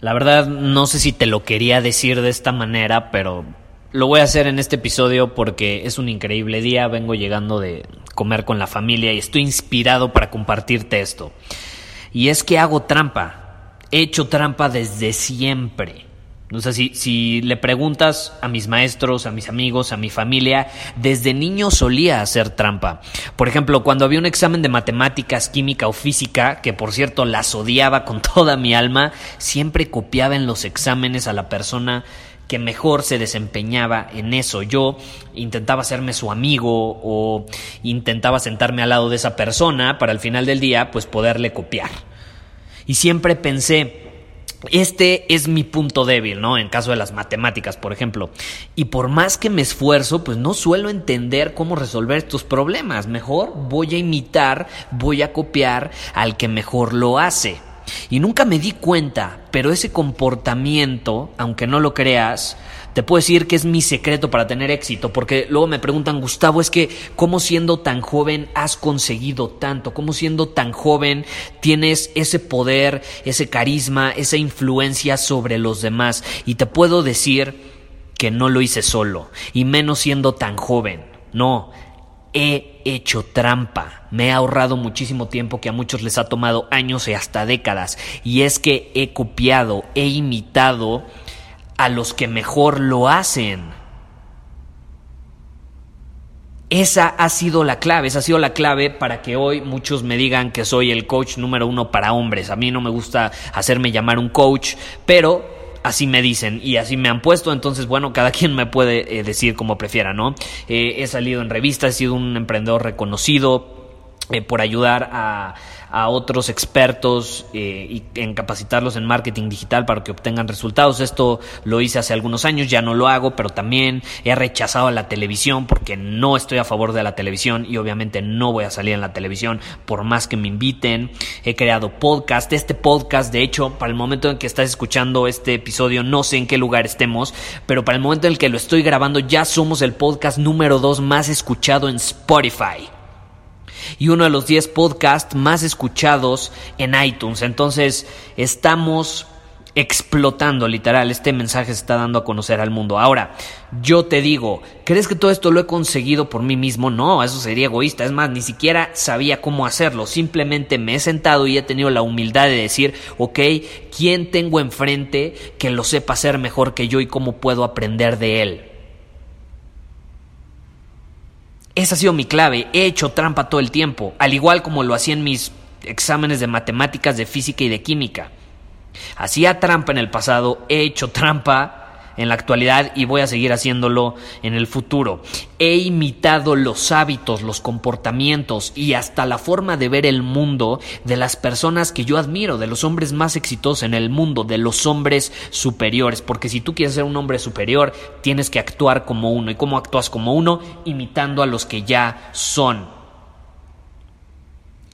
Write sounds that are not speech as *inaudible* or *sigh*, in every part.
La verdad no sé si te lo quería decir de esta manera, pero lo voy a hacer en este episodio porque es un increíble día. Vengo llegando de comer con la familia y estoy inspirado para compartirte esto. Y es que hago trampa. He hecho trampa desde siempre. No sé si, si le preguntas a mis maestros, a mis amigos, a mi familia, desde niño solía hacer trampa. Por ejemplo, cuando había un examen de matemáticas, química o física, que por cierto las odiaba con toda mi alma, siempre copiaba en los exámenes a la persona que mejor se desempeñaba en eso. Yo intentaba hacerme su amigo o intentaba sentarme al lado de esa persona para al final del día pues poderle copiar. Y siempre pensé, este es mi punto débil, ¿no? En caso de las matemáticas, por ejemplo. Y por más que me esfuerzo, pues no suelo entender cómo resolver estos problemas. Mejor voy a imitar, voy a copiar al que mejor lo hace. Y nunca me di cuenta, pero ese comportamiento, aunque no lo creas, te puedo decir que es mi secreto para tener éxito, porque luego me preguntan, Gustavo, es que ¿cómo siendo tan joven has conseguido tanto? ¿Cómo siendo tan joven tienes ese poder, ese carisma, esa influencia sobre los demás? Y te puedo decir que no lo hice solo, y menos siendo tan joven. No, he hecho trampa. Me he ahorrado muchísimo tiempo que a muchos les ha tomado años y hasta décadas. Y es que he copiado, he imitado a los que mejor lo hacen. Esa ha sido la clave, esa ha sido la clave para que hoy muchos me digan que soy el coach número uno para hombres. A mí no me gusta hacerme llamar un coach, pero así me dicen y así me han puesto, entonces bueno, cada *laughs* quien me puede eh, decir como prefiera, ¿no? Eh, he salido en revistas, he sido un emprendedor reconocido eh, por ayudar a otros expertos eh, y en capacitarlos en marketing digital para que obtengan resultados. Esto lo hice hace algunos años, ya no lo hago, pero también he rechazado la televisión porque no estoy a favor de la televisión y obviamente no voy a salir en la televisión por más que me inviten. He creado podcast. Este podcast, de hecho, para el momento en que estás escuchando este episodio, no sé en qué lugar estemos, pero para el momento en el que lo estoy grabando, ya somos el podcast número 2 más escuchado en Spotify y uno de los 10 podcasts más escuchados en iTunes. Entonces, estamos explotando, literal, este mensaje se está dando a conocer al mundo. Ahora, yo te digo, ¿crees que todo esto lo he conseguido por mí mismo? No, eso sería egoísta. Es más, ni siquiera sabía cómo hacerlo. Simplemente me he sentado y he tenido la humildad de decir, ok, ¿quién tengo enfrente que lo sepa hacer mejor que yo y cómo puedo aprender de él? Esa ha sido mi clave. He hecho trampa todo el tiempo, al igual como lo hacía en mis exámenes de matemáticas, de física y de química. Hacía trampa en el pasado, he hecho trampa en la actualidad y voy a seguir haciéndolo en el futuro. He imitado los hábitos, los comportamientos y hasta la forma de ver el mundo de las personas que yo admiro, de los hombres más exitosos en el mundo, de los hombres superiores, porque si tú quieres ser un hombre superior, tienes que actuar como uno. ¿Y cómo actúas como uno? Imitando a los que ya son.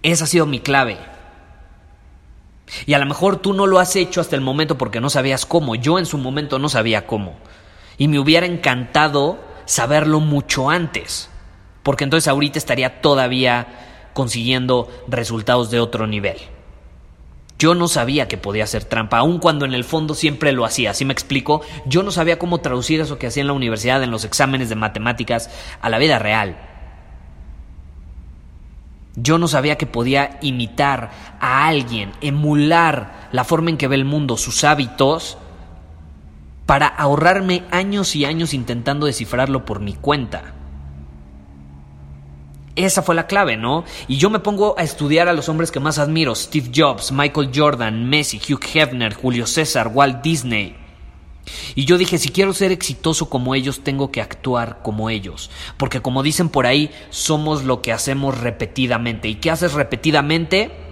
Esa ha sido mi clave. Y a lo mejor tú no lo has hecho hasta el momento porque no sabías cómo. Yo en su momento no sabía cómo. Y me hubiera encantado saberlo mucho antes. Porque entonces ahorita estaría todavía consiguiendo resultados de otro nivel. Yo no sabía que podía hacer trampa, aun cuando en el fondo siempre lo hacía. ¿Sí me explico? Yo no sabía cómo traducir eso que hacía en la universidad, en los exámenes de matemáticas, a la vida real. Yo no sabía que podía imitar a alguien, emular la forma en que ve el mundo, sus hábitos, para ahorrarme años y años intentando descifrarlo por mi cuenta. Esa fue la clave, ¿no? Y yo me pongo a estudiar a los hombres que más admiro, Steve Jobs, Michael Jordan, Messi, Hugh Hefner, Julio César, Walt Disney. Y yo dije, si quiero ser exitoso como ellos, tengo que actuar como ellos. Porque como dicen por ahí, somos lo que hacemos repetidamente. ¿Y qué haces repetidamente?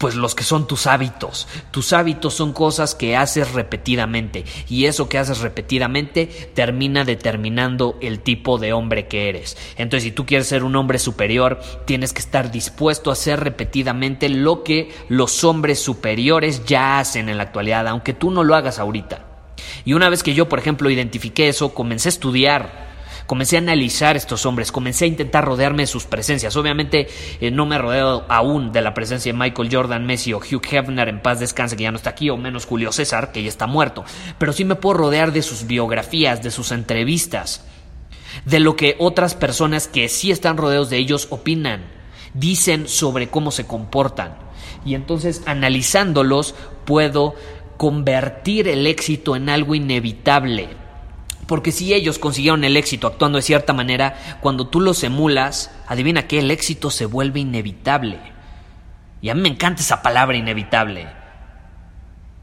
Pues los que son tus hábitos. Tus hábitos son cosas que haces repetidamente. Y eso que haces repetidamente termina determinando el tipo de hombre que eres. Entonces, si tú quieres ser un hombre superior, tienes que estar dispuesto a hacer repetidamente lo que los hombres superiores ya hacen en la actualidad, aunque tú no lo hagas ahorita. Y una vez que yo, por ejemplo, identifiqué eso, comencé a estudiar comencé a analizar estos hombres, comencé a intentar rodearme de sus presencias. Obviamente eh, no me rodeo aún de la presencia de Michael Jordan, Messi o Hugh Hefner en paz descanse, que ya no está aquí, o menos Julio César, que ya está muerto. Pero sí me puedo rodear de sus biografías, de sus entrevistas, de lo que otras personas que sí están rodeados de ellos opinan, dicen sobre cómo se comportan. Y entonces analizándolos puedo convertir el éxito en algo inevitable porque si ellos consiguieron el éxito actuando de cierta manera, cuando tú los emulas, adivina que el éxito se vuelve inevitable. Y a mí me encanta esa palabra inevitable.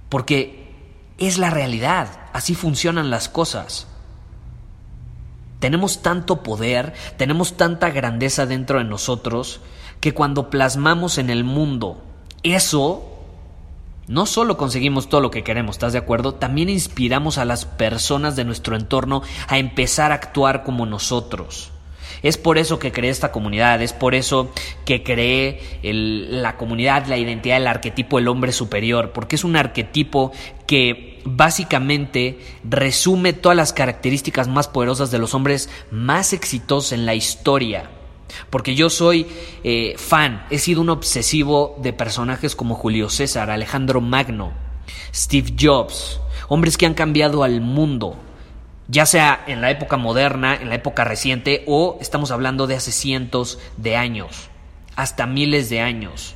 Porque es la realidad, así funcionan las cosas. Tenemos tanto poder, tenemos tanta grandeza dentro de nosotros, que cuando plasmamos en el mundo eso, no solo conseguimos todo lo que queremos, ¿estás de acuerdo? También inspiramos a las personas de nuestro entorno a empezar a actuar como nosotros. Es por eso que creé esta comunidad, es por eso que creé la comunidad, la identidad, el arquetipo del hombre superior, porque es un arquetipo que básicamente resume todas las características más poderosas de los hombres más exitosos en la historia. Porque yo soy eh, fan, he sido un obsesivo de personajes como Julio César, Alejandro Magno, Steve Jobs, hombres que han cambiado al mundo, ya sea en la época moderna, en la época reciente, o estamos hablando de hace cientos de años, hasta miles de años.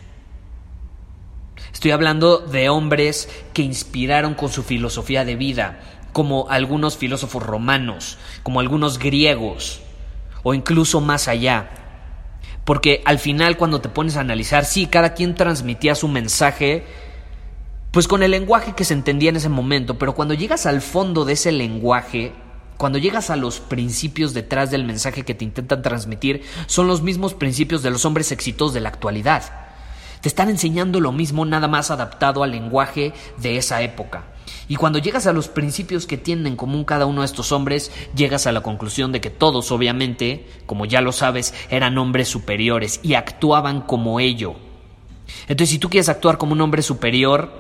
Estoy hablando de hombres que inspiraron con su filosofía de vida, como algunos filósofos romanos, como algunos griegos, o incluso más allá. Porque al final cuando te pones a analizar, sí, cada quien transmitía su mensaje pues con el lenguaje que se entendía en ese momento, pero cuando llegas al fondo de ese lenguaje, cuando llegas a los principios detrás del mensaje que te intentan transmitir, son los mismos principios de los hombres exitosos de la actualidad. Te están enseñando lo mismo nada más adaptado al lenguaje de esa época. Y cuando llegas a los principios que tienen en común cada uno de estos hombres, llegas a la conclusión de que todos, obviamente, como ya lo sabes, eran hombres superiores y actuaban como ello. Entonces, si tú quieres actuar como un hombre superior,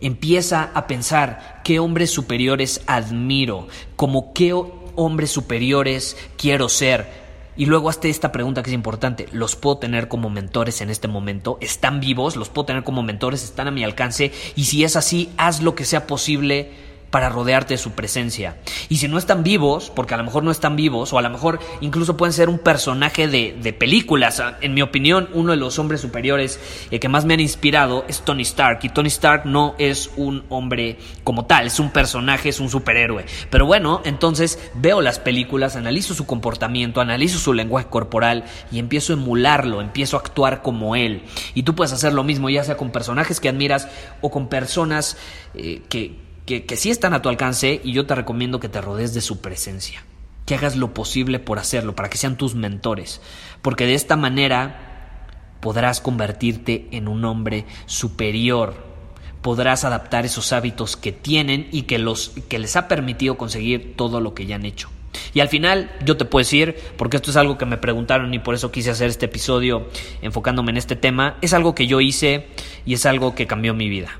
empieza a pensar qué hombres superiores admiro, como qué hombres superiores quiero ser, y luego hazte esta pregunta que es importante. ¿Los puedo tener como mentores en este momento? ¿Están vivos? ¿Los puedo tener como mentores? ¿Están a mi alcance? Y si es así, haz lo que sea posible para rodearte de su presencia. Y si no están vivos, porque a lo mejor no están vivos, o a lo mejor incluso pueden ser un personaje de, de películas. En mi opinión, uno de los hombres superiores eh, que más me han inspirado es Tony Stark. Y Tony Stark no es un hombre como tal, es un personaje, es un superhéroe. Pero bueno, entonces veo las películas, analizo su comportamiento, analizo su lenguaje corporal y empiezo a emularlo, empiezo a actuar como él. Y tú puedes hacer lo mismo, ya sea con personajes que admiras o con personas eh, que que, sí están a tu alcance y yo te recomiendo que te rodees de su presencia, que hagas lo posible por hacerlo, para que sean tus mentores, porque de esta manera podrás convertirte en un hombre superior, podrás adaptar esos hábitos que tienen y que, los, que les ha permitido conseguir todo lo que ya han hecho. Y al final yo te puedo decir, porque esto es algo que me preguntaron y por eso quise hacer este episodio enfocándome en este tema, es algo que yo hice y es algo que cambió mi vida.